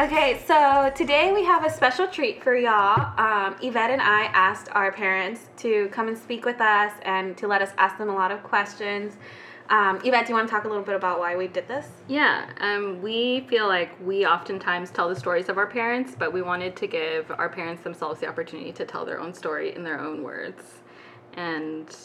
Okay, so today we have a special treat for y'all. Um, Yvette and I asked our parents to come and speak with us and to let us ask them a lot of questions. Um, Yvette, do you want to talk a little bit about why we did this? Yeah, um, we feel like we oftentimes tell the stories of our parents, but we wanted to give our parents themselves the opportunity to tell their own story in their own words. And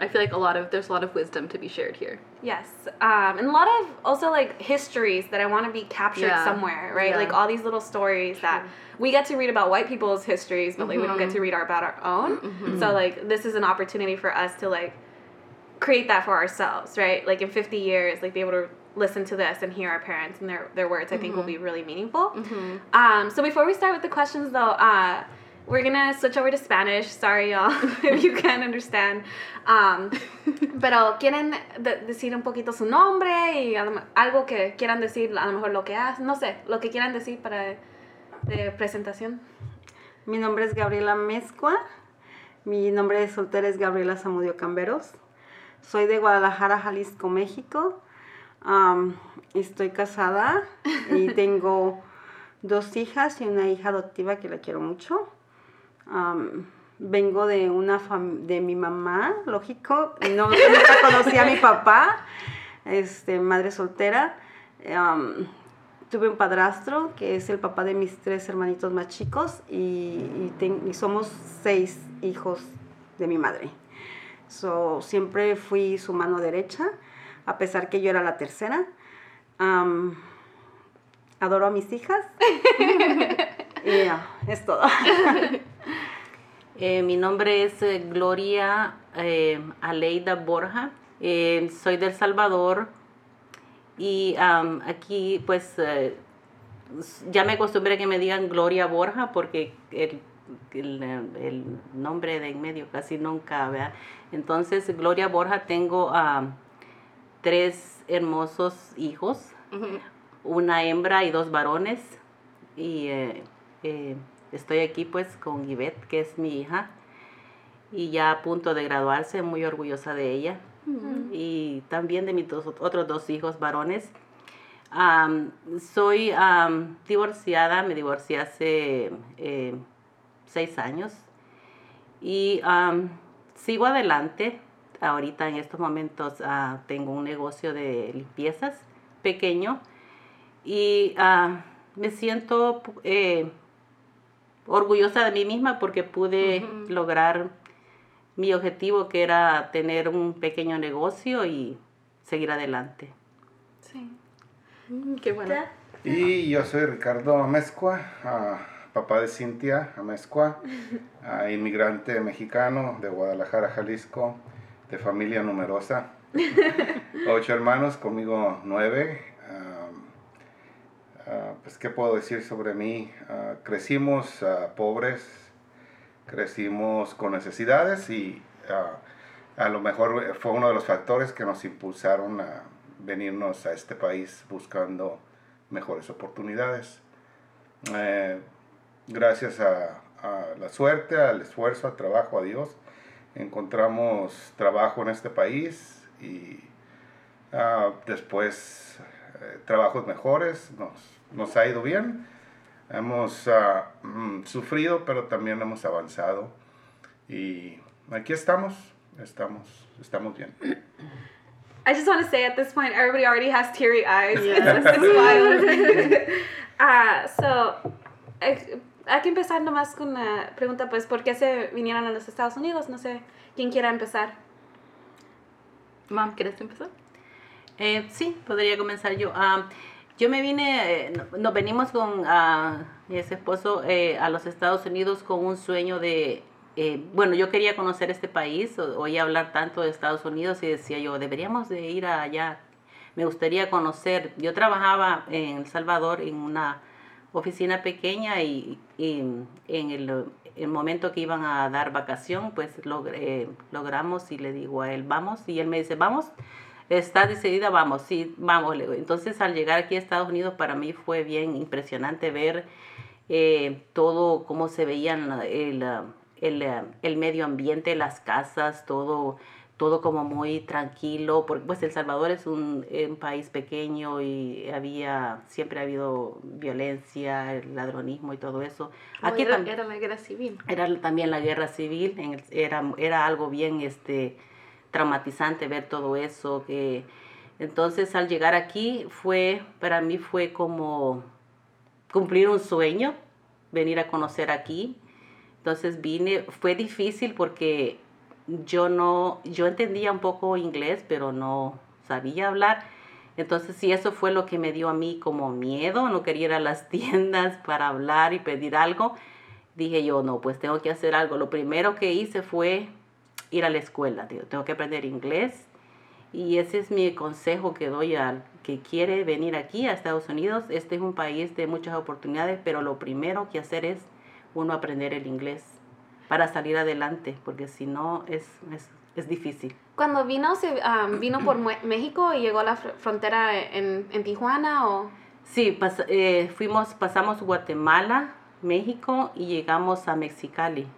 I feel like a lot of there's a lot of wisdom to be shared here. Yes, um, and a lot of also like histories that I want to be captured Yeah. somewhere, right? Yeah. Like all these little stories that we get to read about white people's histories, but like we don't Mm-hmm. get to read our, about our own. So like this is an opportunity for us to like create that for ourselves, right? Like in 50 years, like be able to listen to this and hear our parents and their, their words, I think will be really meaningful. Um, so before we start with the questions though, uh, we're gonna switch over to Spanish. Sorry, y'all, if you can't understand. Um, pero quieren de- decir un poquito su nombre y algo que quieran decir, a lo mejor lo que hacen, no sé, lo que quieran decir para de presentación. Mi nombre es Gabriela Mezcua. Mi nombre de soltera es Gabriela Zamudio Camberos. Soy de Guadalajara, Jalisco, México. Am, estoy casada y tengo dos hijas y una hija adoptiva que la quiero mucho. Vengo de una fam- de mi mamá, lógico. No, nunca conocí a mi papá, este, madre soltera. Tuve un padrastro que es el papá de mis tres hermanitos más chicos y, y ten- y somos seis hijos de mi madre. So, siempre fui su mano derecha, a pesar que yo era la tercera. Adoro a mis hijas. y ya, es todo. Eh, mi nombre es eh, Gloria eh, Aleida Borja. Eh, soy del Salvador y aquí pues ya me acostumbré a que me digan Gloria Borja porque el, el, el nombre de en medio casi nunca, ¿verdad? Entonces, Gloria Borja, tengo am, tres hermosos hijos, una hembra y dos varones. Y estoy aquí pues con Yvette, que es mi hija, y ya a punto de graduarse, muy orgullosa de ella. Y también de mis dos, otros dos hijos varones. Soy divorciada, me divorcié hace eh, seis años. Y sigo adelante. Ahorita en estos momentos ah, tengo un negocio de limpiezas pequeño y ah, me siento eh, orgullosa de mí misma porque pude lograr mi objetivo que era tener un pequeño negocio y seguir adelante. Sí. Qué bueno. Y yo soy Ricardo Amezcua, ah, papá de Cintia Amezcua, ah, inmigrante mexicano de Guadalajara, Jalisco, de familia numerosa. Ocho hermanos, conmigo nueve. Ah, pues, ¿qué puedo decir sobre mí? Ah, crecimos ah, pobres, crecimos con necesidades y a lo mejor fue uno de los factores que nos impulsaron a venirnos a este país buscando mejores oportunidades. Eh, gracias a, a la suerte, al esfuerzo, al trabajo, a Dios, encontramos trabajo en este país y después eh, trabajos mejores, nos, nos ha ido bien. Hemos mm, sufrido, pero también hemos avanzado y aquí estamos, estamos, estamos bien. I just want to say at this point, everybody already has teary eyes. It's, it's wild. Ah, so, eh, hay que empezar nomás con una pregunta, pues, ¿por qué se vinieron a los Estados Unidos? No sé, ¿quién quiera empezar? Mam, ¿quieres empezar? Eh, sí, podría comenzar yo. Ah, yo me vine, eh, no- nos venimos con ah, mi ex esposo eh, a los Estados Unidos con un sueño de, eh, bueno, yo quería conocer este país, o- oía hablar tanto de Estados Unidos y decía yo, deberíamos de ir allá, me gustaría conocer. Yo trabajaba en El Salvador en una oficina pequeña y, y en el, el momento que iban a dar vacación, pues logré- logramos y le digo a él, vamos, y él me dice, vamos. Está decidida, vamos, sí, vamos. Entonces, al llegar aquí a Estados Unidos, para mí fue bien impresionante ver eh, todo, cómo se veían el, ah, el, ah, el medio ambiente, las casas, todo, todo como muy tranquilo, porque pues El Salvador es un, un, país pequeño y había, siempre ha habido violencia, el ladronismo y todo eso. Aquí era, era, la guerra civil. Era también la guerra civil, en era, era algo bien este, traumatizante ver todo eso. Que, entonces al llegar aquí fue, para mí fue como cumplir un sueño, venir a conocer aquí. Entonces vine, fue difícil porque yo no, yo entendía un poco inglés, pero no sabía hablar. Entonces, sí, eso fue lo que me dio a mí como miedo, no quería ir a las tiendas para hablar y pedir algo. Dije yo, no, pues tengo que hacer algo. Lo primero que hice fue ir a la escuela, tengo que aprender inglés. Y ese es mi consejo que doy al que quiere venir aquí a Estados Unidos. Este es un país de muchas oportunidades, pero lo primero que hacer es uno aprender el inglés para salir adelante, porque si no es, es, es difícil. Cuando vino, se, vino por México y llegó a la frontera en, en Tijuana o... Sí, eh, fuimos, pasamos Guatemala, México y llegamos a Mexicali.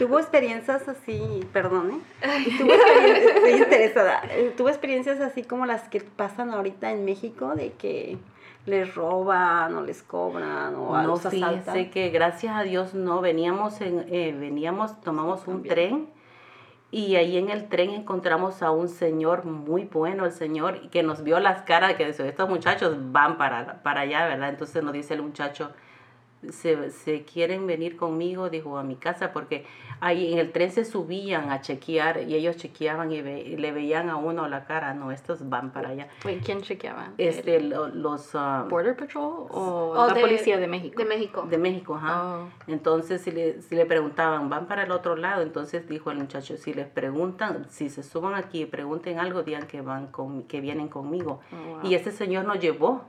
¿Tuvo experiencias así, perdón, ¿eh? ¿Tuvo experiencias, estoy interesada, ¿tuvo experiencias así como las que pasan ahorita en México de que les roban o les cobran o no, los fíjese que gracias a Dios no, veníamos, en, eh, veníamos, tomamos un tren y ahí en el tren encontramos a un señor muy bueno, el señor, que nos vio las caras, que dice, estos muchachos van para, para allá, ¿verdad? Entonces nos dice el muchacho, se, se, quieren venir conmigo, dijo, a mi casa, porque ahí en el tren se subían a chequear y ellos chequeaban y, le veían a uno la cara, no, estos van para allá. ¿Quién chequeaba? Este, los... Um, ¿Border Patrol o, la policía de México? De México. De México, ajá. Oh. Entonces, si le, si le preguntaban, van para el otro lado, entonces dijo el muchacho, si les preguntan, si se suban aquí y pregunten algo, digan que, van con, que vienen conmigo. Oh, y ese señor nos llevó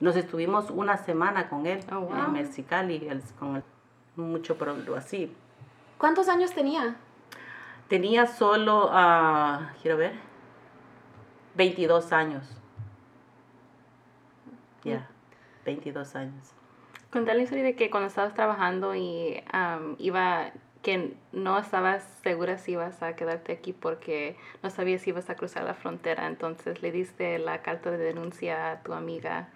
nos estuvimos una semana con él oh, en Mexicali, con mucho problema así. ¿Cuántos años tenía? Tenía solo, uh, quiero ver, 22 años. Ya, 22 años. Conté la historia de que cuando estabas trabajando y iba, que no estabas segura si ibas a quedarte aquí porque no sabías si ibas a cruzar la frontera, entonces le diste la carta de denuncia a tu amiga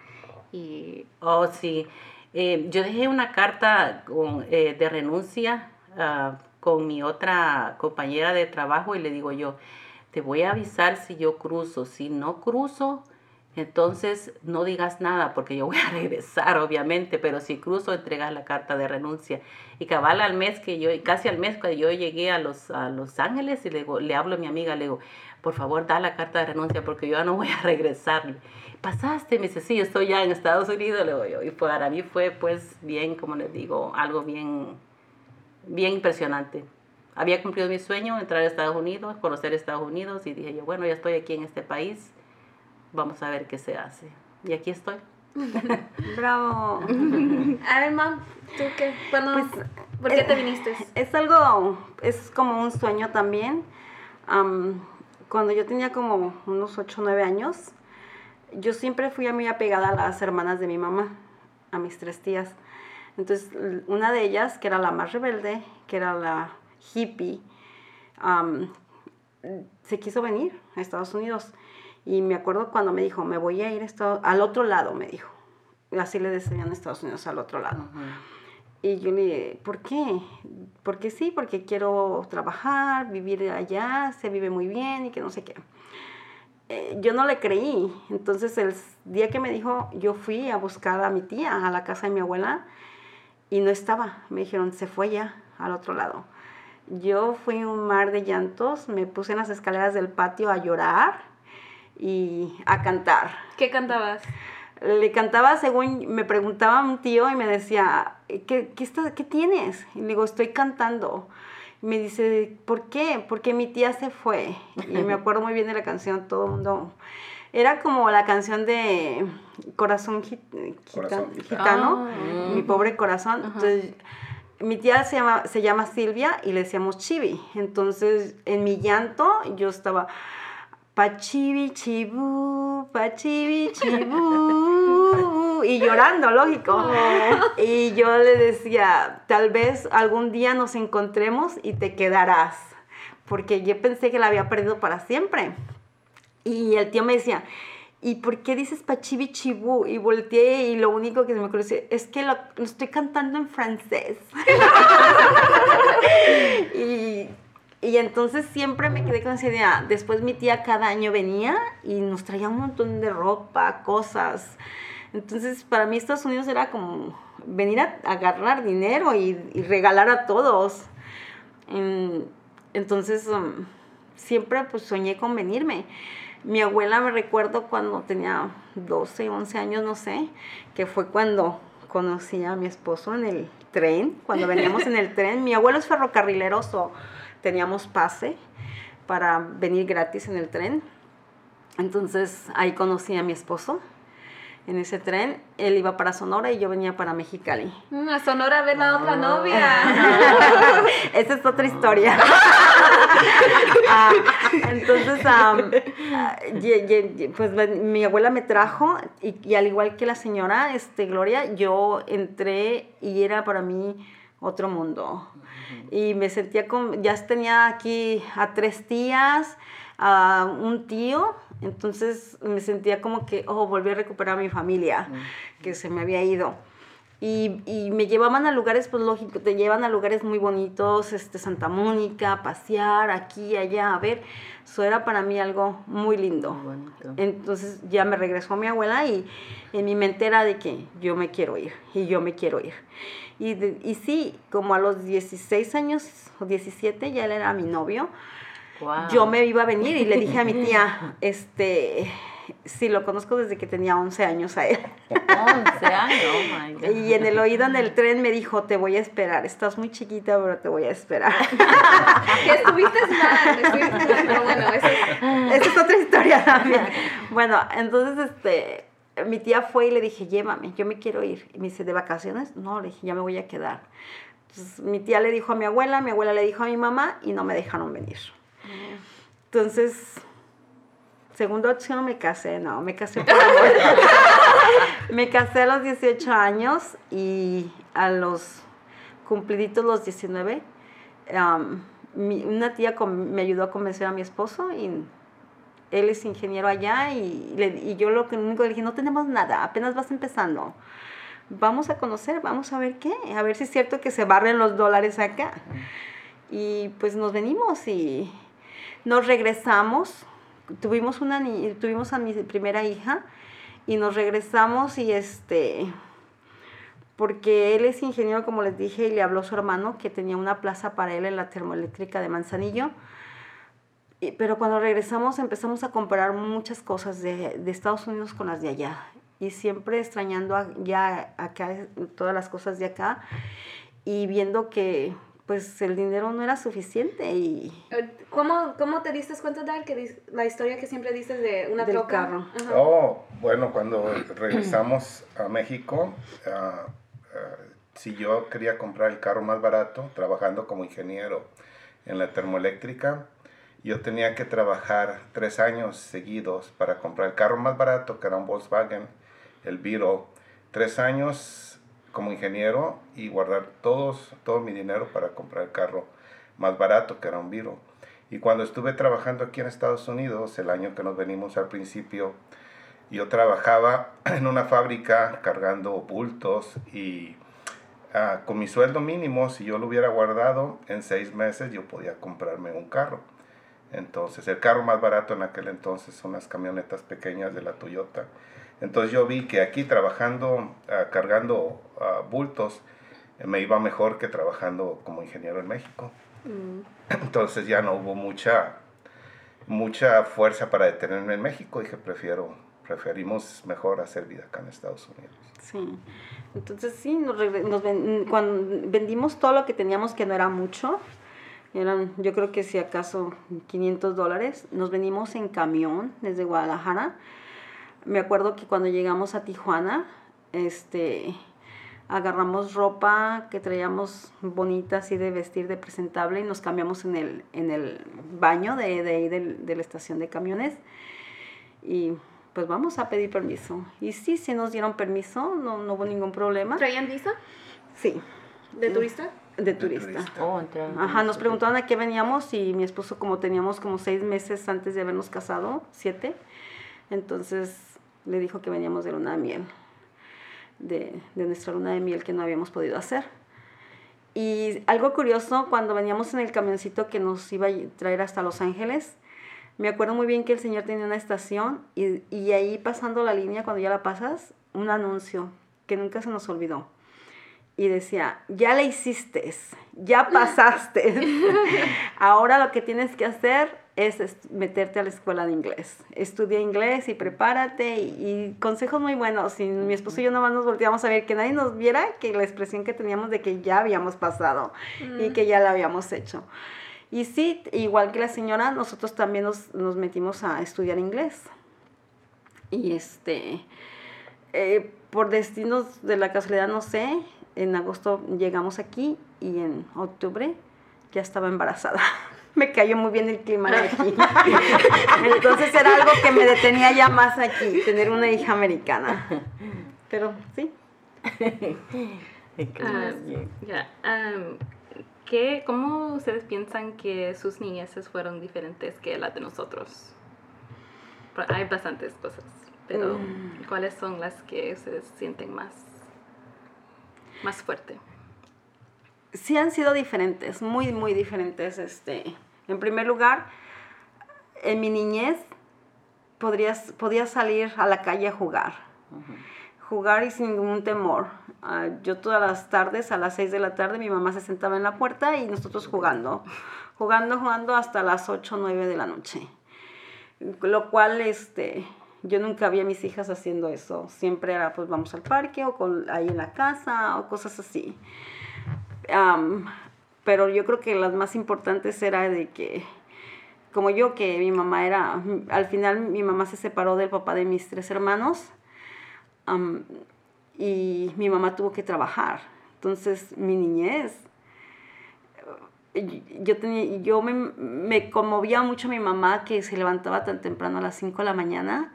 Oh, sí. Eh, yo dejé una carta eh, de renuncia ah, con mi otra compañera de trabajo y le digo yo, te voy a avisar si yo cruzo. Si no cruzo, entonces no digas nada porque yo voy a regresar, obviamente, pero si cruzo, entregas la carta de renuncia. Y cabal al mes que yo, casi al mes cuando yo llegué a Los, a los Ángeles y le, le hablo a mi amiga, le digo, por favor, da la carta de renuncia porque yo ya no voy a regresar pasaste? Me dice, sí, estoy ya en Estados Unidos, le digo yo. Y para mí fue, pues, bien, como les digo, algo bien, bien impresionante. Había cumplido mi sueño, entrar a Estados Unidos, conocer Estados Unidos, y dije yo, bueno, ya estoy aquí en este país, vamos a ver qué se hace. Y aquí estoy. Bravo. a ver, mam, ¿tú qué? Pues, ¿Por qué te viniste? Es algo, es como un sueño también. cuando yo tenía como unos 8 o 9 años, yo siempre fui muy apegada a las hermanas de mi mamá, a mis tres tías. Entonces, una de ellas, que era la más rebelde, que era la hippie, se quiso venir a Estados Unidos. Y me acuerdo cuando me dijo, me voy a ir al otro lado, me dijo. Así le decían a Estados Unidos, al otro lado. Y yo le dije, ¿por qué? Porque sí, porque quiero trabajar, vivir allá, se vive muy bien y que no sé qué. Eh, yo no le creí. Entonces el día que me dijo, yo fui a buscar a mi tía a la casa de mi abuela y no estaba. Me dijeron, se fue ya al otro lado. Yo fui un mar de llantos, me puse en las escaleras del patio a llorar y a cantar. ¿Qué cantabas? Le cantaba según me preguntaba un tío y me decía, ¿qué, qué, qué tienes? Y le digo, estoy cantando me dice, ¿por qué? Porque mi tía se fue. Y me acuerdo muy bien de la canción, todo el mundo. Era como la canción de Corazón, Gitano, ah. mi pobre corazón. Entonces, mi tía se llama, se llama Silvia y le decíamos Chibi. Entonces, en mi llanto, yo estaba Pachibi chibu, pachibi chibu. Y llorando, lógico. Oh. Y yo le decía, tal vez algún día nos encontremos y te quedarás. porque yo pensé que la había perdido para siempre. Y el tío me decía, ¿y por qué dices Pachibichibú? Y volteé y lo único que se me ocurrió es que lo, lo estoy cantando en francés. y, y entonces siempre me quedé con esa idea. Después mi tía cada año venía y nos traía un montón de ropa, cosas. Entonces para mí Estados Unidos era como venir a agarrar dinero y, regalar a todos. En- entonces um, siempre pues soñé con venirme. Mi abuela me recuerdo cuando tenía 12, 11 años, no sé, que fue cuando conocí a mi esposo en el tren, cuando veníamos en el tren. Mi abuelo es ferrocarrilero, so teníamos pase para venir gratis en el tren. Entonces ahí conocí a mi esposo en ese tren. Él iba para Sonora y yo venía para Mexicali. Mm, a Sonora ve la otra novia. Esa es otra historia. Ah, entonces, ah, ye- ye- ye- pues mi abuela me trajo y, y al igual que la señora este, Gloria, yo entré y era para mí otro mundo. Y me sentía como, ya tenía aquí a tres tías, a un tío, entonces me sentía como que, oh, volví a recuperar a mi familia, que se me había ido. Y, y me llevaban a lugares, pues lógico, te llevan a lugares muy bonitos, este, Santa Mónica, a pasear aquí, allá, a ver. Eso era para mí algo muy lindo. Muy. Entonces ya me regresó mi abuela y en mi mente era de que yo me quiero ir y yo me quiero ir. Y, de- y sí, como a los 16 años o 17 ya él era mi novio, Wow. yo me iba a venir y le dije a mi tía, este, sí, lo conozco desde que tenía 11 años a él. 11 años, oh my God. Y en el oído en el tren me dijo, te voy a esperar, estás muy chiquita, pero te voy a esperar. que estuviste mal, estuviste mal, pero bueno, eso es- Esa es otra historia también. Bueno, entonces, este, mi tía fue y le dije, llévame, yo me quiero ir. Y me dice, ¿de vacaciones? No, le dije, ya me voy a quedar. Entonces, mi tía le dijo a mi abuela, mi abuela le dijo a mi mamá y no me dejaron venir. Entonces, segunda opción, me casé. No, me casé por amor. me casé a los 18 años y a los cumpliditos los 19, am, mi- una tía me ayudó a convencer a mi esposo y él es ingeniero allá y yo lo que único le dije, no tenemos nada, apenas vas empezando. Vamos a conocer, vamos a ver qué, a ver si es cierto que se barren los dólares acá. Y pues nos venimos y nos regresamos. Tuvimos, una, ni- tuvimos a mi primera hija y nos regresamos y este, porque él es ingeniero, como les dije, y le habló su hermano que tenía una plaza para él en la termoeléctrica de Manzanillo. Y- pero cuando regresamos empezamos a comparar muchas cosas de, de Estados Unidos con las de allá. Y siempre extrañando a- ya acá, todas las cosas de acá. Y viendo que pues el dinero no era suficiente y ¿Cómo, ¿Cómo te diste cuenta, Dar, que dis- la historia que siempre dices de una Del troca? carro. Ajá. Oh, bueno, cuando regresamos a México, ah, ah, si yo quería comprar el carro más barato, trabajando como ingeniero en la termoeléctrica, yo tenía que trabajar tres años seguidos para comprar el carro más barato, que era un Volkswagen, el Beetle. Tres años como ingeniero y guardar todos, todo mi dinero para comprar el carro más barato, que era un Beetle. Y cuando estuve trabajando aquí en Estados Unidos, el año que nos venimos al principio, yo trabajaba en una fábrica cargando bultos y ah, con mi sueldo mínimo, si yo lo hubiera guardado en seis meses, yo podía comprarme un carro. Entonces, el carro más barato en aquel entonces son las camionetas pequeñas de la Toyota. Entonces yo vi que aquí trabajando, ah, cargando ah, bultos, me iba mejor que trabajando como ingeniero en México. Entonces ya no hubo mucha, mucha fuerza para detenerme en México. Dije, prefiero, preferimos mejor hacer vida acá en Estados Unidos. Sí. Entonces sí, nos, regre- nos ven- cuando vendimos todo lo que teníamos, que no era mucho, eran yo creo que si acaso 500 dólares, nos venimos en camión desde Guadalajara. Me acuerdo que cuando llegamos a Tijuana, este, agarramos ropa que traíamos bonita así de vestir de presentable y nos cambiamos en el, en el baño de, de ahí del- de la estación de camiones y pues vamos a pedir permiso. Y sí, sí nos dieron permiso, no, no hubo ningún problema. ¿Traían visa? Sí, ¿De turista? De turista. turista. Oh. Ajá, nos preguntaron a qué veníamos y mi esposo como teníamos como seis meses antes de habernos casado, siete, entonces le dijo que veníamos de luna de miel, de, de nuestra luna de miel que no habíamos podido hacer. Y algo curioso, cuando veníamos en el camioncito que nos iba a traer hasta Los Ángeles, me acuerdo muy bien que el señor tenía una estación y, y ahí pasando la línea, cuando ya la pasas, un anuncio que nunca se nos olvidó. Y decía, ya la hiciste, ya pasaste. Ahora lo que tienes que hacer es meterte a la escuela de inglés. Estudia inglés y prepárate. Y, y consejos muy buenos. Y mi esposo y yo nomás nos volteamos a ver, que nadie nos viera que la expresión que teníamos de que ya habíamos pasado y que ya la habíamos hecho. Y sí, igual que la señora, nosotros también nos, nos metimos a estudiar inglés. Y este, eh, por destinos de la casualidad, no sé, en agosto llegamos aquí y en octubre ya estaba embarazada. Me cayó muy bien el clima de aquí. Entonces era algo que me detenía ya más aquí, tener una hija americana. Pero sí. Ah, ya, am, ¿qué- ¿Cómo ustedes piensan que sus niñeces fueron diferentes que las de nosotros? Hay bastantes cosas, pero ¿cuáles son las que ustedes sienten más, más fuerte? sí han sido diferentes, muy, muy diferentes. Este, en primer lugar, en mi niñez podrías, podía salir a la calle a jugar. Jugar y sin ningún temor. Ah, yo todas las tardes, a las 6 de la tarde, mi mamá se sentaba en la puerta y nosotros jugando. Jugando, jugando hasta las 8 o 9 de la noche. Lo cual, este, yo nunca vi a mis hijas haciendo eso. Siempre era, pues vamos al parque o con, ahí en la casa o cosas así. Pero yo creo que las más importantes era de que, como yo, que mi mamá era, al final mi mamá se separó del papá de mis tres hermanos y mi mamá tuvo que trabajar. Entonces mi niñez, yo, tenía, yo me, me conmovía mucho mi mamá que se levantaba tan temprano a las 5 de la mañana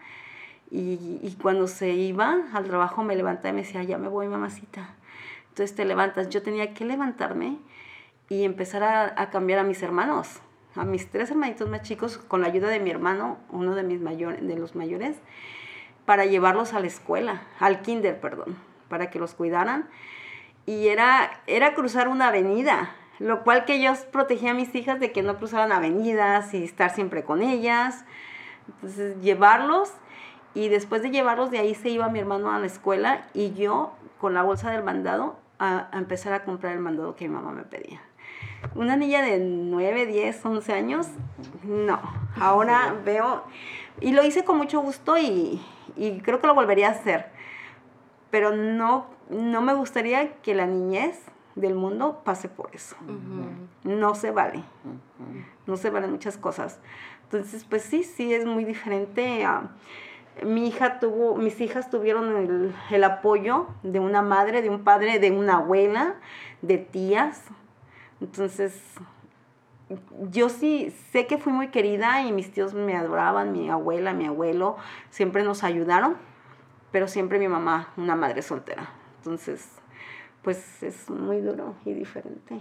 y, y cuando se iba al trabajo me levantaba y me decía, ya me voy mamacita. Entonces te levantas. Yo tenía que levantarme y empezar a, cambiar a mis hermanos, a mis tres hermanitos más chicos, con la ayuda de mi hermano, uno de, mis mayores, los mayores, para llevarlos a la escuela, al kinder, perdón, para que los cuidaran. Y era, era cruzar una avenida, lo cual que yo protegía a mis hijas de que no cruzaran avenidas y estar siempre con ellas. Entonces, llevarlos y después de llevarlos de ahí se iba mi hermano a la escuela y yo con la bolsa del mandado a empezar a comprar el mandado que mi mamá me pedía. Una niña de 9, 10, 11 años, no. Ahora veo, y lo hice con mucho gusto y, y creo que lo volvería a hacer. Pero no, no me gustaría que la niñez del mundo pase por eso. No se vale. No se valen muchas cosas. Entonces, pues sí, sí, es muy diferente. a mi hija tuvo, mis hijas tuvieron el, el, apoyo de una madre, de un padre, de una abuela, de tías. Entonces, yo sí sé que fui muy querida y mis tíos me adoraban, mi abuela, mi abuelo, siempre nos ayudaron, pero siempre mi mamá, una madre soltera. Entonces, pues es muy duro y diferente.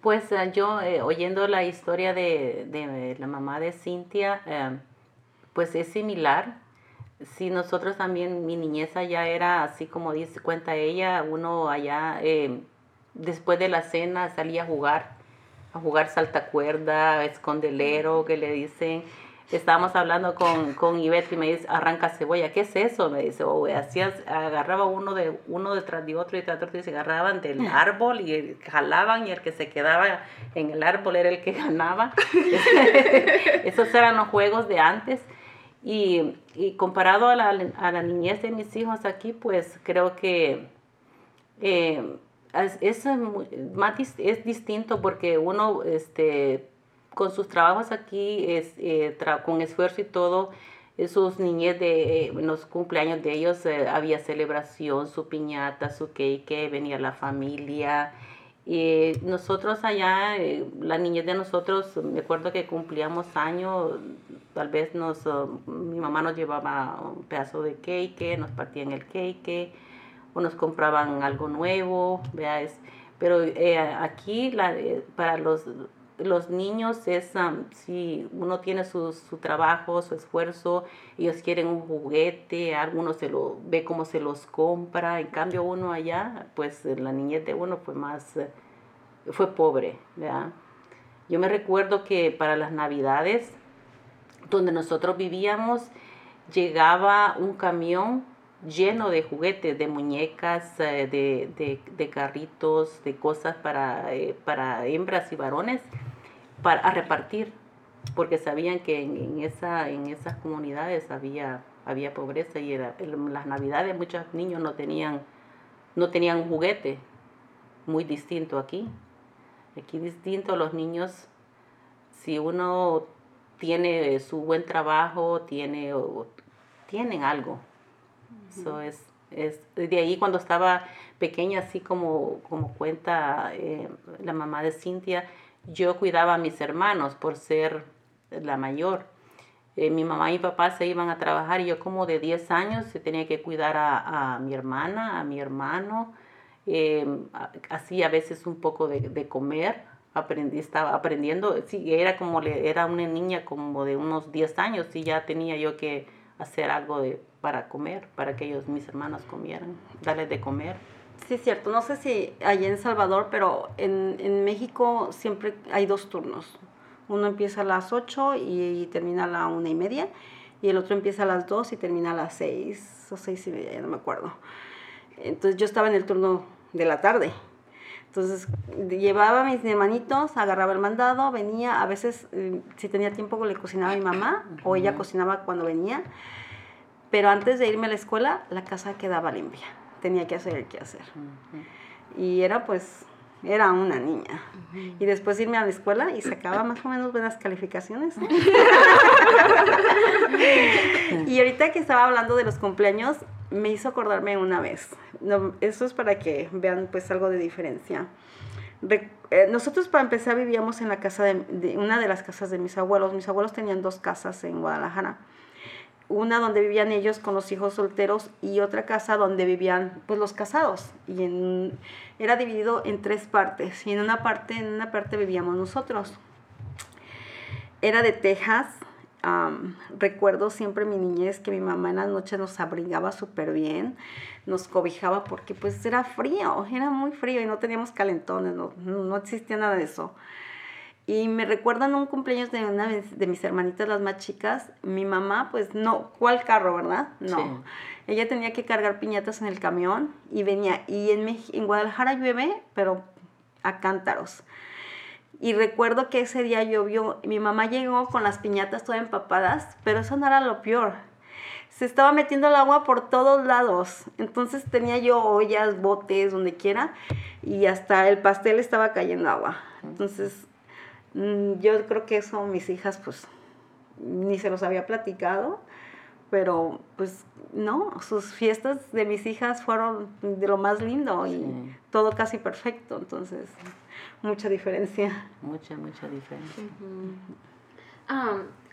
Pues uh, yo, eh, oyendo la historia de, de, la mamá de Cintia, eh, pues es similar. Si nosotros también, mi niñez allá era así como dice, cuenta ella, uno allá, eh, después de la cena salía a jugar, a jugar saltacuerda, escondelero, que le dicen. Estábamos hablando con, con Ivette y me dice, arranca cebolla, ¿qué es eso? Me dice, oh, hacías, agarraba uno de uno detrás de otro y detrás de otro y se agarraban del árbol y jalaban y el que se quedaba en el árbol era el que ganaba. Esos eran los juegos de antes. Y, y comparado a la, a la, niñez de mis hijos aquí, pues creo que eh, es, es, más, es distinto porque uno, este, con sus trabajos aquí, es, eh, con esfuerzo y todo, sus niñez de eh, los cumpleaños de ellos eh, había celebración, su piñata, su cake, venía la familia. Y nosotros allá, la niñez de nosotros, me acuerdo que cumplíamos años, tal vez nos, uh, mi mamá nos llevaba un pedazo de cake, nos partían el cake, o nos compraban algo nuevo, ¿vea? Es, pero eh, aquí la, eh, para los, los niños es, um, si uno tiene su, su, trabajo, su esfuerzo, ellos quieren un juguete, algunos se lo ve cómo se los compra, en cambio uno allá, pues la niñez de uno fue más, fue pobre, ¿verdad? Yo me recuerdo que para las navidades, donde nosotros vivíamos, llegaba un camión lleno de juguetes, de muñecas, eh, de, de, carritos, de cosas para, eh, para hembras y varones para, a repartir, porque sabían que en, esa, en esas comunidades había, había pobreza y las navidades muchos niños no tenían, no tenían un juguete, muy distinto aquí. Aquí distinto los niños, si uno tiene su buen trabajo, tiene, tienen algo, eso es, es, de ahí cuando estaba pequeña, así como, como cuenta eh, la mamá de Cintia, yo cuidaba a mis hermanos por ser la mayor. Eh, mi mamá y mi papá se iban a trabajar y yo como de 10 años tenía que cuidar a, a mi hermana, a mi hermano, eh, así a veces un poco de, de, comer. Aprendí, estaba aprendiendo, sí, era como, era una niña como de unos 10 años y ya tenía yo que hacer algo de, para comer, para que ellos, mis hermanos, comieran, darles de comer. Sí, cierto. No sé si allá en Salvador, pero en, en México siempre hay dos turnos. Uno empieza a las 8 y, termina a la una y media, y el otro empieza a las 2 y termina a las 6 o seis y media, ya no me acuerdo. Entonces yo estaba en el turno de la tarde. Entonces llevaba a mis hermanitos, agarraba el mandado, venía, a veces eh, si tenía tiempo le cocinaba a mi mamá o ella cocinaba cuando venía, pero antes de irme a la escuela la casa quedaba limpia, tenía que hacer el que hacer. Y era pues, era una niña. Y después irme a la escuela y sacaba más o menos buenas calificaciones. y ahorita que estaba hablando de los cumpleaños, me hizo acordarme una vez. eso es para que vean pues algo de diferencia. Eh, nosotros para empezar vivíamos en la casa de, una de las casas de mis abuelos. Mis abuelos tenían dos casas en Guadalajara. Una donde vivían ellos con los hijos solteros y otra casa donde vivían pues los casados. Y era dividido en tres partes. Y en una parte, en una parte vivíamos nosotros. Era de Texas recuerdo siempre mi niñez que mi mamá en las noches nos abrigaba súper bien, nos cobijaba porque pues era frío, era muy frío y no teníamos calentones, no, no existía nada de eso. Y me recuerdan un cumpleaños de una de mis hermanitas, las más chicas, mi mamá, pues no, ¿cuál carro, verdad? No. Ella tenía que cargar piñatas en el camión y venía. Y en, en Guadalajara llueve, pero a cántaros. Y recuerdo que ese día llovió, mi mamá llegó con las piñatas todas empapadas, pero eso no era lo peor. Se estaba metiendo el agua por todos lados. Entonces tenía yo ollas, botes, donde quiera, y hasta el pastel estaba cayendo agua. Entonces, mm, yo creo que eso mis hijas, pues, ni se los había platicado, pero pues no, sus fiestas de mis hijas fueron de lo más lindo y todo casi perfecto. Entonces, mucha diferencia. Mucha, mucha diferencia.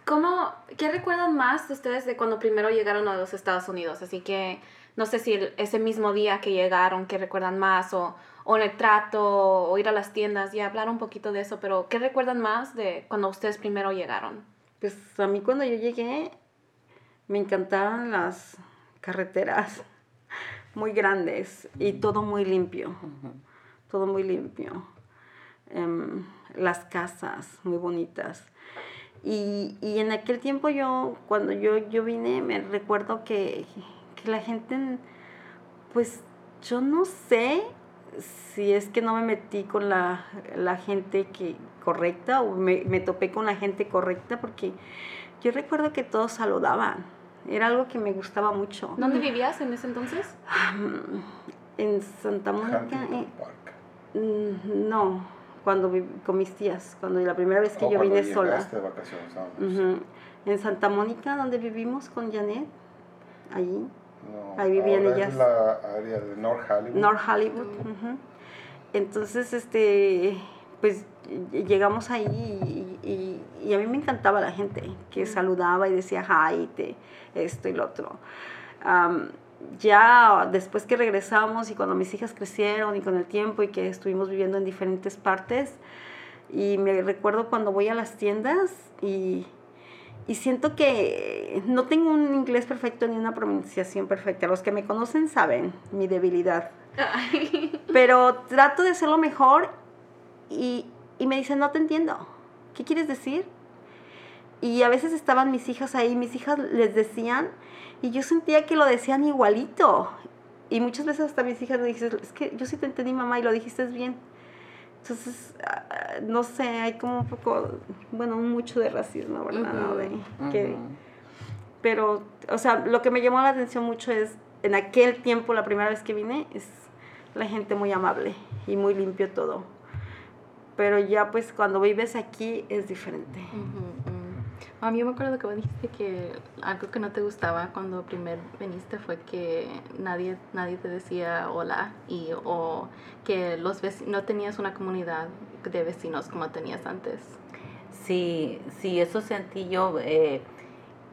¿cómo, ¿Qué recuerdan más de ustedes de cuando primero llegaron a los Estados Unidos? Así que no sé si ese mismo día que llegaron, ¿qué recuerdan más? O, o en el trato, o ir a las tiendas, y hablar un poquito de eso, pero ¿qué recuerdan más de cuando ustedes primero llegaron? Pues a mí cuando yo llegué me encantaron las carreteras muy grandes y todo muy limpio, todo muy limpio. Em, las casas muy bonitas. Y, y, en aquel tiempo yo, cuando yo, yo vine, me recuerdo que, que, la gente, pues yo no sé si es que no me metí con la, la gente que, correcta o me, me, topé con la gente correcta porque yo recuerdo que todos saludaban. Era algo que me gustaba mucho. ¿Dónde vivías en ese entonces? en Santa Mónica. Mm, no, cuando con mis tías, cuando la primera vez que yo vine sola. En Santa Mónica, donde vivimos con Janet, allí. ahí vivían ellas. Es la área de North Hollywood. North Hollywood. Entonces, este, pues llegamos ahí y, y, a mí me encantaba la gente que saludaba y decía hi, te, esto y lo otro. Ya después que regresamos y cuando mis hijas crecieron y con el tiempo y que estuvimos viviendo en diferentes partes, y me recuerdo cuando voy a las tiendas y, y siento que no tengo un inglés perfecto ni una pronunciación perfecta. Los que me conocen saben mi debilidad. Pero trato de hacerlo mejor y, y me dicen, no te entiendo. ¿Qué quieres decir? Y a veces estaban mis hijas ahí, mis hijas les decían y yo sentía que lo decían igualito. Y muchas veces hasta mis hijas me dicen, es que yo sí te entendí mamá y lo dijiste bien. Entonces, ah, no sé, hay como un poco, bueno, mucho de racismo, ¿verdad? ¿no? De que- pero, o sea, lo que me llamó la atención mucho es, en aquel tiempo, la primera vez que vine, es la gente muy amable y muy limpio todo. Pero ya pues cuando vives aquí es diferente. Ujú. A mí me acuerdo que vos dijiste que algo que no te gustaba cuando primer viniste fue que nadie, nadie te decía hola y o que los no tenías una comunidad de vecinos como tenías antes. Sí, sí, eso sentí yo, eh,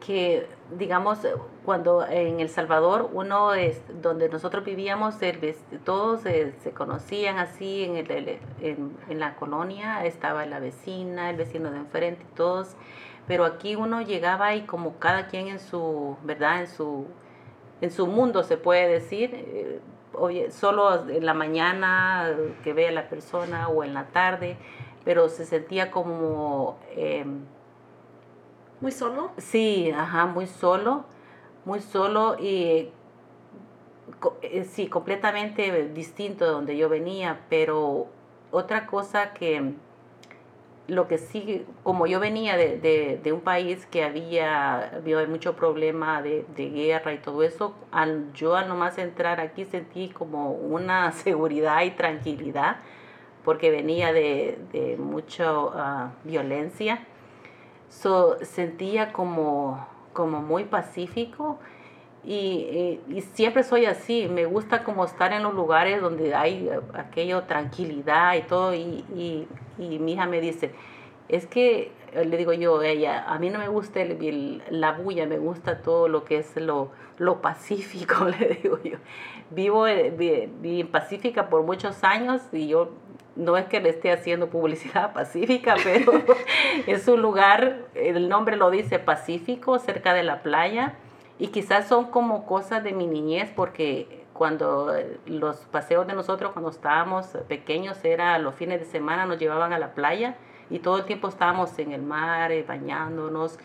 que digamos, cuando en El Salvador, uno es, donde nosotros vivíamos, el todos eh, se conocían así en, el- el- en, en la colonia, estaba la vecina, el vecino de enfrente, todos, pero aquí uno llegaba y como cada quien en su, ¿verdad? En su, en su mundo se puede decir, eh, oye, solo en la mañana eh, que ve a la persona o en la tarde, pero se sentía como, em, ¿Muy solo? sí, ajá, muy solo, muy solo y eh, sí, completamente distinto de donde yo venía, pero otra cosa que lo que sí, como yo venía de, de- un país que había, había mucho problema de, de guerra y todo eso, al yo al nomás entrar aquí sentí como una seguridad y tranquilidad, porque venía de, mucha ah, violencia. So, sentía como, como muy pacífico y, y- siempre soy así, me gusta como estar en los lugares donde hay eh, aquello tranquilidad y todo y, y mi hija me dice, es que, eh, le digo yo a ella, a mí no me gusta la bulla, me gusta todo lo que es lo, lo pacífico, le digo yo. Vivo eh, en Pacífica por muchos años y yo no es que le esté haciendo publicidad pacífica, pero es un lugar, el nombre lo dice Pacífico, cerca de la playa, y quizás son como cosas de mi niñez, porque cuando eh, los paseos de nosotros cuando estábamos pequeños era los fines de semana nos llevaban a la playa y todo el tiempo estábamos en el mar eh, bañándonos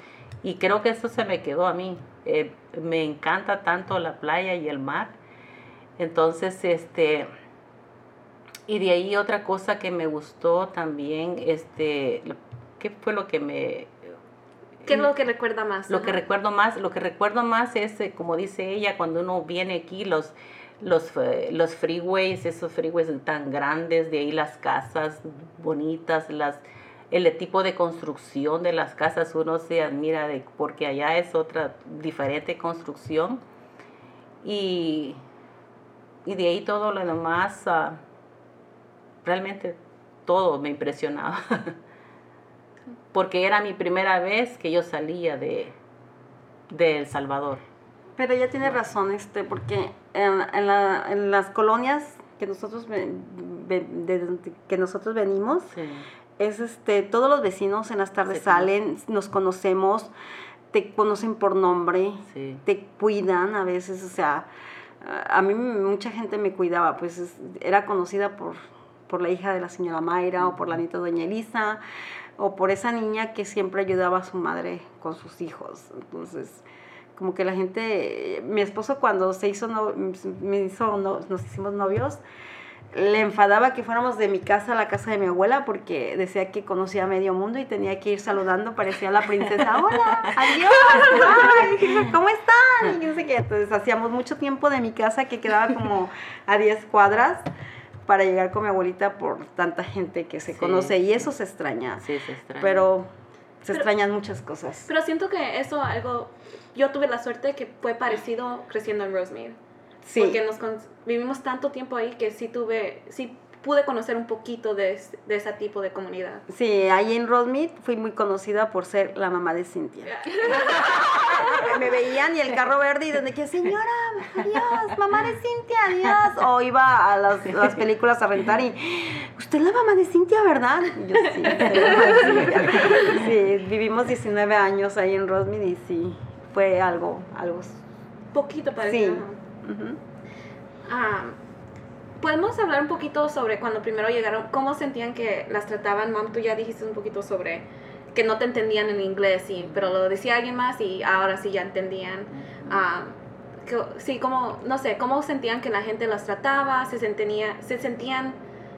y creo que eso se me quedó a mí. Eh, me encanta tanto la playa y el mar. Entonces, este, y de ahí otra cosa que me gustó también, este, ¿qué fue lo que me... ¿Qué es lo que recuerda más? Lo que recuerdo más, lo que recuerdo más es, como dice ella, cuando uno viene aquí, los, los, eh, los freeways, esos freeways tan grandes, de ahí las casas bonitas, las, el tipo de construcción de las casas, uno se admira de, porque allá es otra diferente construcción. Y, y de ahí todo lo demás, ah, realmente todo me impresionaba. porque era mi primera vez que yo salía de, de El Salvador. Pero ella tiene razón, este, porque en, en la- en las colonias que nosotros ven- ven- de donde- que nosotros venimos, Sí. es este, todos los vecinos en las tardes salen, nos conocemos, te conocen por nombre, Sí. te cuidan a veces, o sea, a a mí mucha gente me cuidaba, pues es- era conocida por, por la hija de la señora Mayra o por la nieta doña Elisa o por esa niña que siempre ayudaba a su madre con sus hijos. Entonces, como que la gente, mi esposo cuando se hizo, no- me hizo, no- nos hicimos novios, le enfadaba que fuéramos de mi casa a la casa de mi abuela porque decía que conocía a medio mundo y tenía que ir saludando, parecía la princesa, hola, adiós, bye, ¿cómo están? Y no sé qué. Entonces hacíamos mucho tiempo de mi casa que quedaba como a 10 cuadras para llegar con mi abuelita por tanta gente que se Sí, conoce y eso se extraña. Sí, se extraña. Pero se Pero- extrañan muchas cosas. Pero siento que eso algo, yo tuve la suerte que fue parecido creciendo en Rosemead. Sí. Porque nos con- vivimos tanto tiempo ahí que sí tuve, sí pude conocer un poquito de, de ese tipo de comunidad. Sí, ahí en Rosemead fui muy conocida por ser la mamá de Cintia. me veían y el carro verde y donde que señora, adiós, mamá de Cintia, adiós. O iba a las, las películas a rentar y, usted es la mamá de Cintia, ¿verdad? Y yo sí. Sí, vivimos 19 años ahí en Rosmid y sí, fue algo, algo. Poquito Sí. parecido. Ujú. Ah, Podemos hablar un poquito sobre cuando primero llegaron, cómo sentían que las trataban, Mom, tú ya dijiste un poquito sobre que no te entendían en inglés, y, pero lo decía alguien más y ahora sí ya entendían. Ah, que- sí, como, no sé, cómo sentían que la gente las trataba, se, sentía, se sentían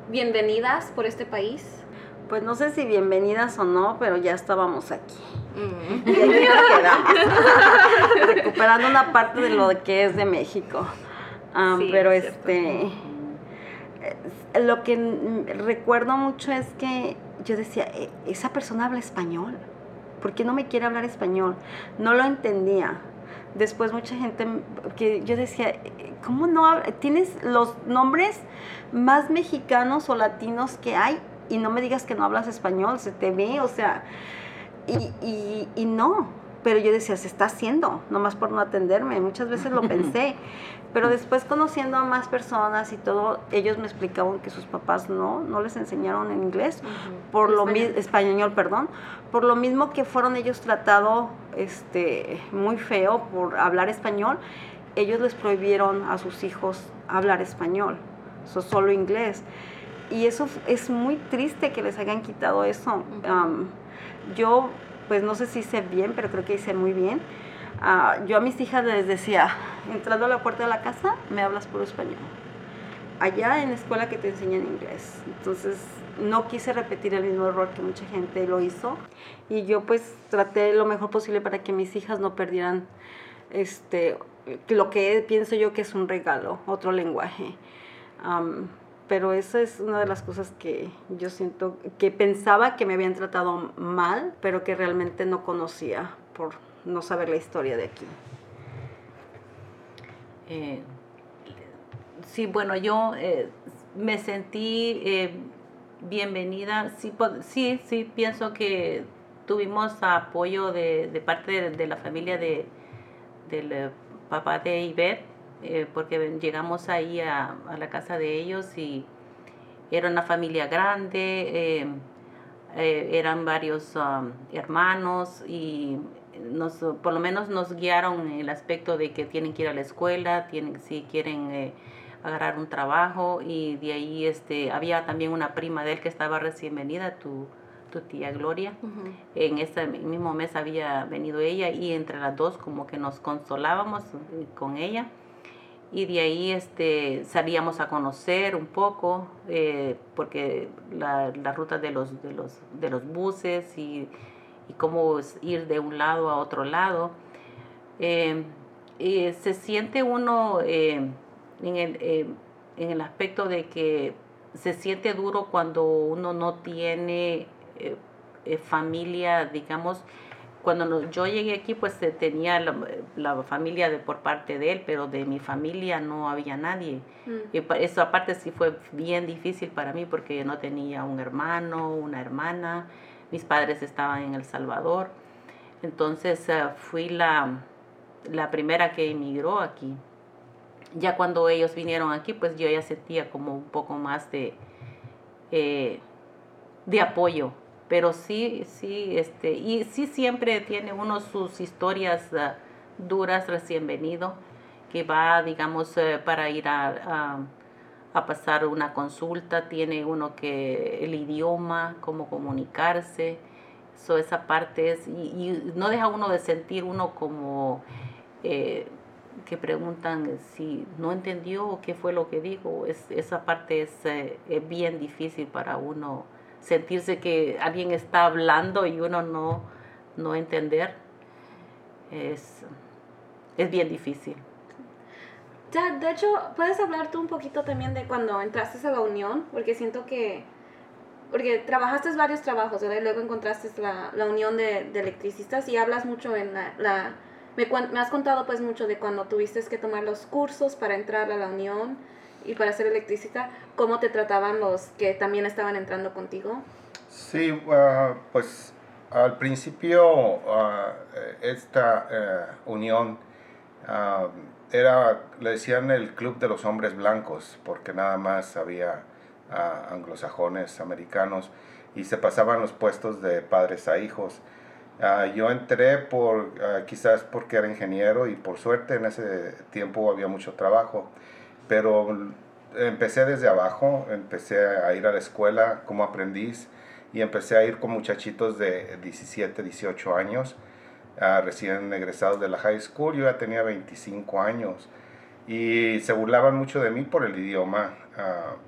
bienvenidas por este país. Pues no sé si bienvenidas o no, pero ya estábamos aquí. Mm. Y aquí nos quedamos. Recuperando una parte de lo que es de México. Ah, Sí, pero es este. es- Lo que recuerdo mucho es que yo decía, "E- esa persona habla español. ¿Por qué no me quiere hablar español? No lo entendía. Después mucha gente que yo decía, "Eh, ¿cómo no? Tienes los nombres más mexicanos o latinos que hay y no me digas que no hablas español, se te ve, o sea, y, y, y no, pero yo decía, se está haciendo, nomás por no atenderme, muchas veces lo pensé, pero después conociendo a más personas y todo, ellos me explicaban que sus papás no, no les enseñaron en inglés, por lo mismo, Español. español, perdón, por lo mismo que fueron ellos tratados este, muy feo por hablar español, ellos les prohibieron a sus hijos hablar español, so, solo inglés. Y eso es muy triste que les hayan quitado eso. Yo, pues no sé si hice bien, pero creo que hice muy bien. Ah, yo a mis hijas les decía, entrando a la puerta de la casa, me hablas puro español. Allá en la escuela que te enseñan inglés. Entonces, no quise repetir el mismo error que mucha gente lo hizo. Y yo pues traté lo mejor posible para que mis hijas no perdieran este, lo que pienso yo que es un regalo, otro lenguaje. Pero esa es una de las cosas que yo siento, que pensaba que me habían tratado mal, pero que realmente no conocía por no saber la historia de aquí. Eh, sí, bueno, yo eh, me sentí eh, bienvenida. Sí, sí, sí, pienso que tuvimos apoyo de, parte de, de la familia de, del eh, papá de Ivette, eh, porque llegamos ahí a, a la casa de ellos y era una familia grande, eh, eh, eran varios um, hermanos y nos, por lo menos nos guiaron en el aspecto de que tienen que ir a la escuela, tienen, si quieren eh, agarrar un trabajo y de ahí este, había también una prima de él que estaba recién venida, tu, tu tía Gloria. En ese mismo mes había venido ella y entre las dos como que nos consolábamos con ella y de ahí este, salíamos a conocer un poco, eh, porque la, la ruta de los, de los, de los buses y, y cómo ir de un lado a otro lado. Eh, se siente uno eh, en, el, eh, en el aspecto de que se siente duro cuando uno no tiene eh, eh, familia, digamos, cuando no- yo llegué aquí, pues eh, tenía la, la familia de por parte de él, pero de mi familia no había nadie. Mm. Y eso aparte sí fue bien difícil para mí porque no tenía un hermano, una hermana, mis padres estaban en El Salvador. Entonces eh, fui la, la primera que emigró aquí. Ya cuando ellos vinieron aquí, pues yo ya sentía como un poco más de, eh, de apoyo. Pero sí, sí, este, y sí siempre tiene uno sus historias ah, duras recién venido, que va, digamos, eh, para ir a, a- pasar una consulta, tiene uno que el idioma, cómo comunicarse, so, esa parte es, y, no deja uno de sentir uno como eh, que preguntan si no entendió qué fue lo que dijo, es, esa parte es, eh, es bien difícil para uno sentirse que alguien está hablando y uno no, no entender, es, es bien difícil. Ya, de hecho, puedes hablar tú un poquito también de cuando entraste a la unión, porque siento que, porque trabajaste varios trabajos, ¿verdad? Y luego encontraste la, la unión de, de electricistas y hablas mucho en la, la- me, me has contado pues mucho de cuando tuviste que tomar los cursos para entrar a la unión y para ser electricista, cómo te trataban los que también estaban entrando contigo. Sí, ah, pues al principio eh, esta eh, unión ah, era, le decían el club de los hombres blancos, porque nada más había anglosajones, americanos, y se pasaban los puestos de padres a hijos. Ah, yo entré por, ah, quizás porque era ingeniero y por suerte en ese tiempo había mucho trabajo, pero empecé desde abajo, empecé a ir a la escuela como aprendiz y empecé a ir con muchachitos de 17, 18 años, recién egresados de la high school, yo ya tenía 25 años y se burlaban mucho de mí por el idioma,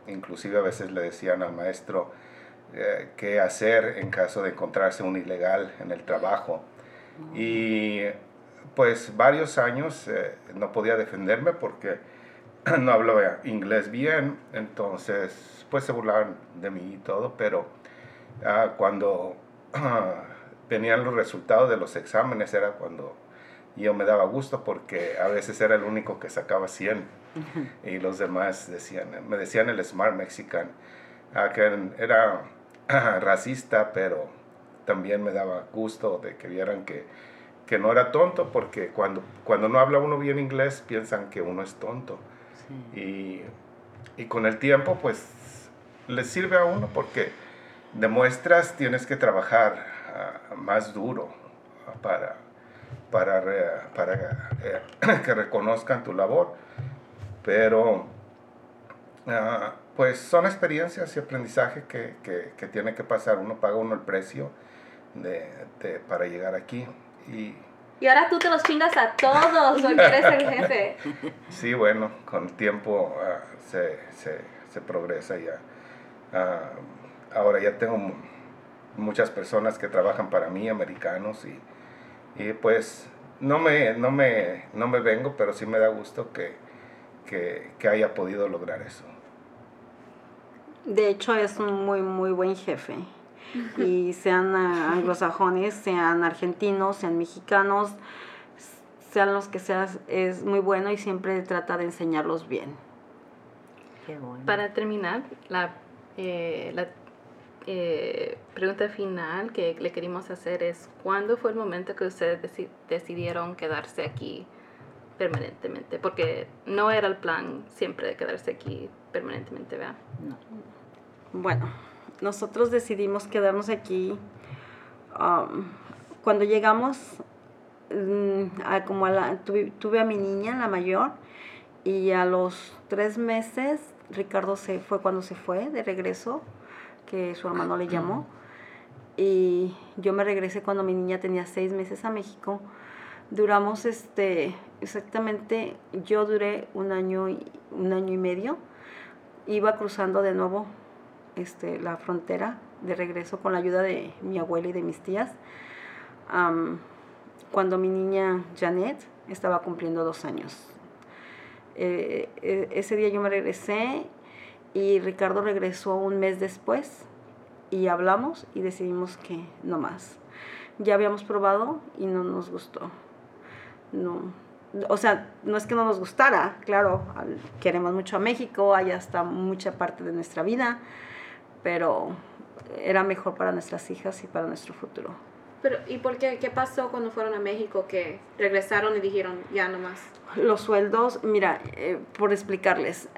inclusive a veces le decían al maestro, eh, qué hacer en caso de encontrarse un ilegal en el trabajo. Y pues varios años eh, no podía defenderme porque no hablaba inglés bien, entonces pues se burlaban de mí y todo, pero ah, cuando venían los resultados de los exámenes era cuando yo me daba gusto porque a veces era el único que sacaba 100 y los demás decían, me decían el Smart Mexican, ah, que era racista, pero también me daba gusto de que vieran que, que, no era tonto, porque cuando, cuando no habla uno bien inglés piensan que uno es tonto. Y, y, con el tiempo, pues, les sirve a uno porque demuestras, tienes que trabajar ah, más duro para, para, para eh, que reconozcan tu labor. Pero... Uh, pues son experiencias y aprendizaje que, que, tiene que pasar. Uno paga uno el precio de, para llegar aquí. Y, y ahora tú te los chingas a todos porque eres el jefe. Sí, bueno, con tiempo ah, se, se, se, progresa ya. Ah, ahora ya tengo muchas personas que trabajan para mí, americanos, y, y pues no me, no, me, no me vengo, pero sí me da gusto que, que, que haya podido lograr eso. De hecho, es un muy, muy buen jefe. Y sean anglosajones, sean argentinos, sean mexicanos, sean los que sean, es muy bueno y siempre trata de enseñarlos bien. Para terminar, la, eh, la eh, pregunta final que le queríamos hacer es, ¿cuándo fue el momento que ustedes decidieron quedarse aquí permanentemente? Porque no era el plan siempre de quedarse aquí permanentemente, ¿verdad? No. Bueno, nosotros decidimos quedarnos aquí. Um, cuando llegamos, mm, a, como a la, tuve, a mi niña, la mayor, y a los tres meses, Ricardo se fue cuando se fue de regreso, que su hermano le llamó. Y yo me regresé cuando mi niña tenía seis meses a México. Duramos este, exactamente, yo duré un año un año y medio. Iba cruzando de nuevo este, la frontera de regreso con la ayuda de mi abuela y de mis tías. cuando mi niña Janet estaba cumpliendo dos años. Eh, e, ese día yo me regresé y Ricardo regresó un mes después y hablamos y decidimos que no más. Ya habíamos probado y no nos gustó. No, o sea, no es que no nos gustara, claro, queremos mucho a México, allá está mucha parte de nuestra vida, pero era mejor para nuestras hijas y para nuestro futuro. Pero, ¿y por qué? ¿Qué pasó cuando fueron a México que regresaron y dijeron ya no más? Los sueldos, mira, eh, por explicarles,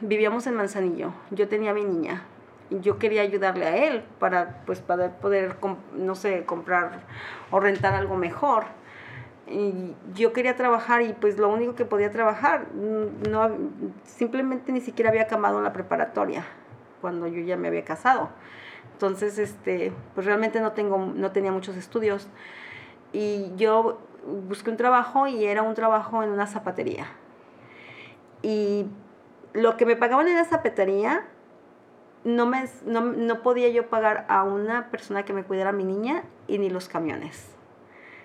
vivíamos en Manzanillo, yo tenía a mi niña, yo quería ayudarle a él para, pues, para poder, no sé, comprar o rentar algo mejor. Y yo quería trabajar y pues lo único que podía trabajar, no, simplemente ni siquiera había acabado la preparatoria cuando yo ya me había casado. Entonces, este, pues realmente no, tengo, no tenía muchos estudios. Y yo busqué un trabajo y era un trabajo en una zapatería. Y lo que me pagaban en la zapatería, no, me, no, no podía yo pagar a una persona que me cuidara a mi niña y ni los camiones.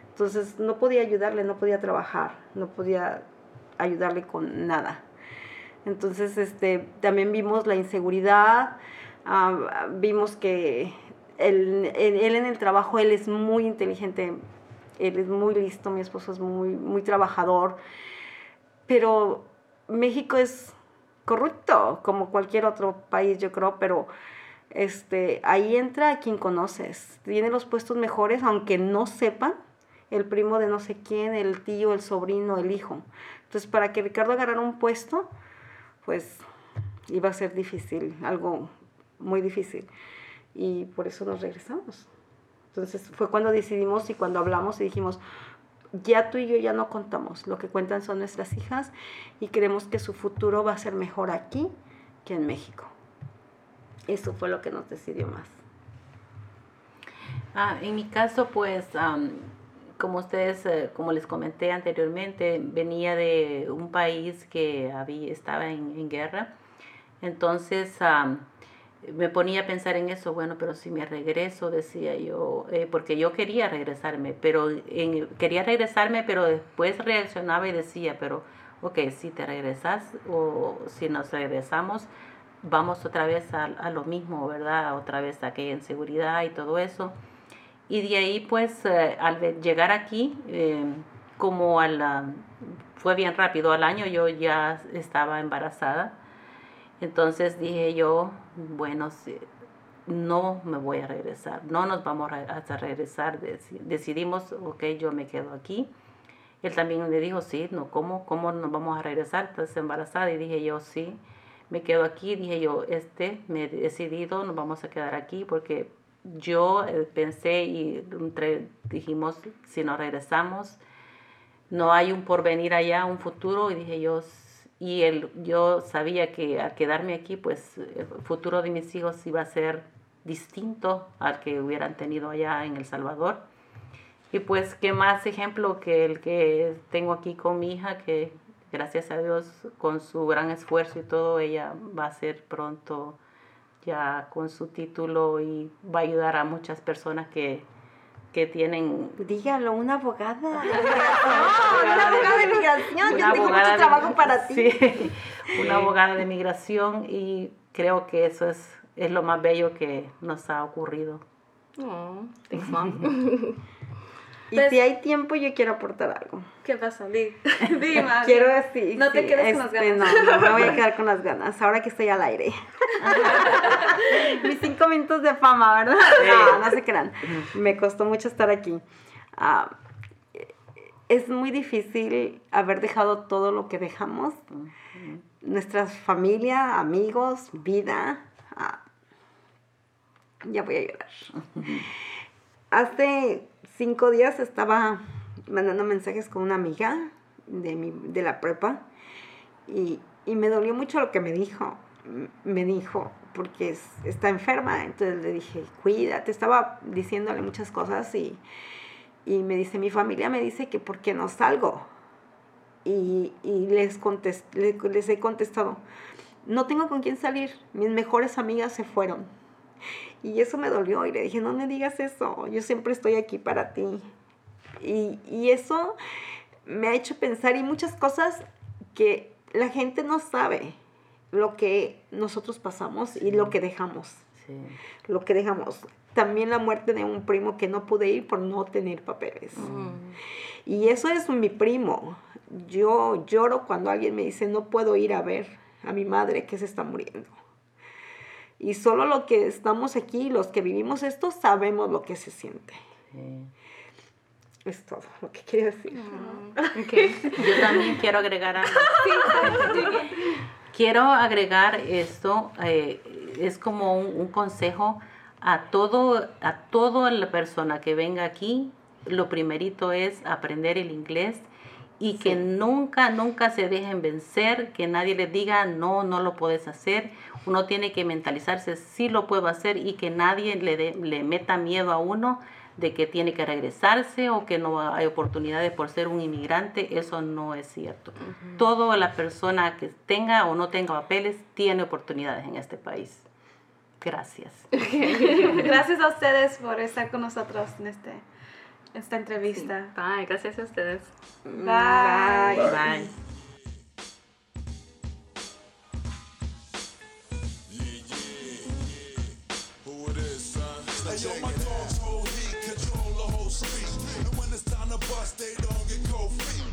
Entonces no podía ayudarle, no podía trabajar, no podía ayudarle con nada. Entonces, este, también vimos la inseguridad, ah, vimos que él, él, en el trabajo, él es muy inteligente, él es muy listo, mi esposo es muy, muy trabajador, pero México es corrupto, como cualquier otro país, yo creo, pero este, ahí entra quien conoces, tiene los puestos mejores, aunque no sepan, el primo de no sé quién, el tío, el sobrino, el hijo. Entonces, para que Ricardo agarrara un puesto, pues iba a ser difícil, algo muy difícil. Y por eso nos regresamos. Entonces fue cuando decidimos y cuando hablamos y dijimos, ya tú y yo ya no contamos, lo que cuentan son nuestras hijas y creemos que su futuro va a ser mejor aquí que en México. Eso fue lo que nos decidió más. Ah, en mi caso, pues, como ustedes, eh, como les comenté anteriormente, venía de un país que había, estaba en, guerra. Entonces, me ponía a pensar en eso, bueno, pero si me regreso, decía yo, eh, porque yo quería regresarme, pero quería regresarme, pero después reaccionaba y decía, pero, ok, si te regresas o si nos regresamos, vamos otra vez a, a lo mismo, ¿verdad? Otra vez a aquella inseguridad y todo eso. Y de ahí, pues, eh, al llegar aquí, eh, como a la, fue bien rápido, al año yo ya estaba embarazada. Entonces dije yo, bueno, no me voy a regresar, no nos vamos a regresar. Decidimos, ok, yo me quedo aquí. Él también le dijo, sí, no, ¿cómo, cómo nos vamos a regresar? Estás embarazada. Y dije yo, sí me quedo aquí, dije yo, este, me he decidido, nos vamos a quedar aquí porque yo eh, pensé y dijimos, si nos regresamos, no hay un porvenir allá, un futuro, y dije yo, y el, yo sabía que al quedarme aquí, pues el futuro de mis hijos iba a ser distinto al que hubieran tenido allá en El Salvador. Y pues, ¿qué más ejemplo que el que tengo aquí con mi hija, que gracias a Dios, con su gran esfuerzo y todo, ella va a ser pronto ya con su título y va a ayudar a muchas personas que, que tienen... Dígalo, una abogada. una abogada de migración. Yo tengo mucho trabajo para ti. Sí, una abogada de migración y creo que eso es, es lo más bello que nos ha ocurrido. Oh, thanks, mom. Y pues si hay tiempo, yo quiero aportar algo. ¿Qué pasa? Di, di más. quiero decir. No te quedes con las este, ganas. No, no me voy a quedar con las ganas. Ahora que estoy al aire. Mis cinco minutos de fama, ¿verdad? No, no se crean. Me costó mucho estar aquí. Ah, es muy difícil haber dejado todo lo que dejamos. Nuestra familia, amigos, vida. Ah, ya voy a llorar. Hace cinco días estaba mandando mensajes con una amiga de, mi, de la prepa y, me dolió mucho lo que me dijo. Me dijo, porque está enferma, entonces le dije, cuídate, estaba diciéndole muchas cosas y, me dice, mi familia me dice que por qué no salgo. Y, les, les he contestado, no tengo con quién salir, mis mejores amigas se fueron y eso me dolió y le dije, no me digas eso, yo siempre estoy aquí para ti. Y, y eso me ha hecho pensar y muchas cosas que la gente no sabe lo que nosotros pasamos y lo que dejamos. Sí. Lo que dejamos. También la muerte de un primo que no pude ir por no tener papeles. Mm. Y eso es mi primo. Yo lloro cuando alguien me dice, no puedo ir a ver a mi madre que se está muriendo. Y solo lo que estamos aquí, los que vivimos esto, sabemos lo que se siente. Es todo lo que quería decir. Yo también quiero agregar algo. quiero agregar esto, eh, es como un, consejo a todo, a toda la persona que venga aquí. Lo primerito es aprender el inglés y que nunca, nunca se dejen vencer, que nadie les diga, no, no lo puedes hacer. Uno tiene que mentalizarse, sí lo puedo hacer y que nadie le, le meta miedo a uno de que tiene que regresarse o que no hay oportunidades por ser un inmigrante, eso no es cierto. Toda la persona que tenga o no tenga papeles tiene oportunidades en este país. Gracias. Gracias a ustedes por estar con nosotros en este esta entrevista. Bye, gracias a ustedes. Bye. Bye. Bye. yo, my dogs hold heat, control the whole street. And when it's time to bust, they don't get cold feet.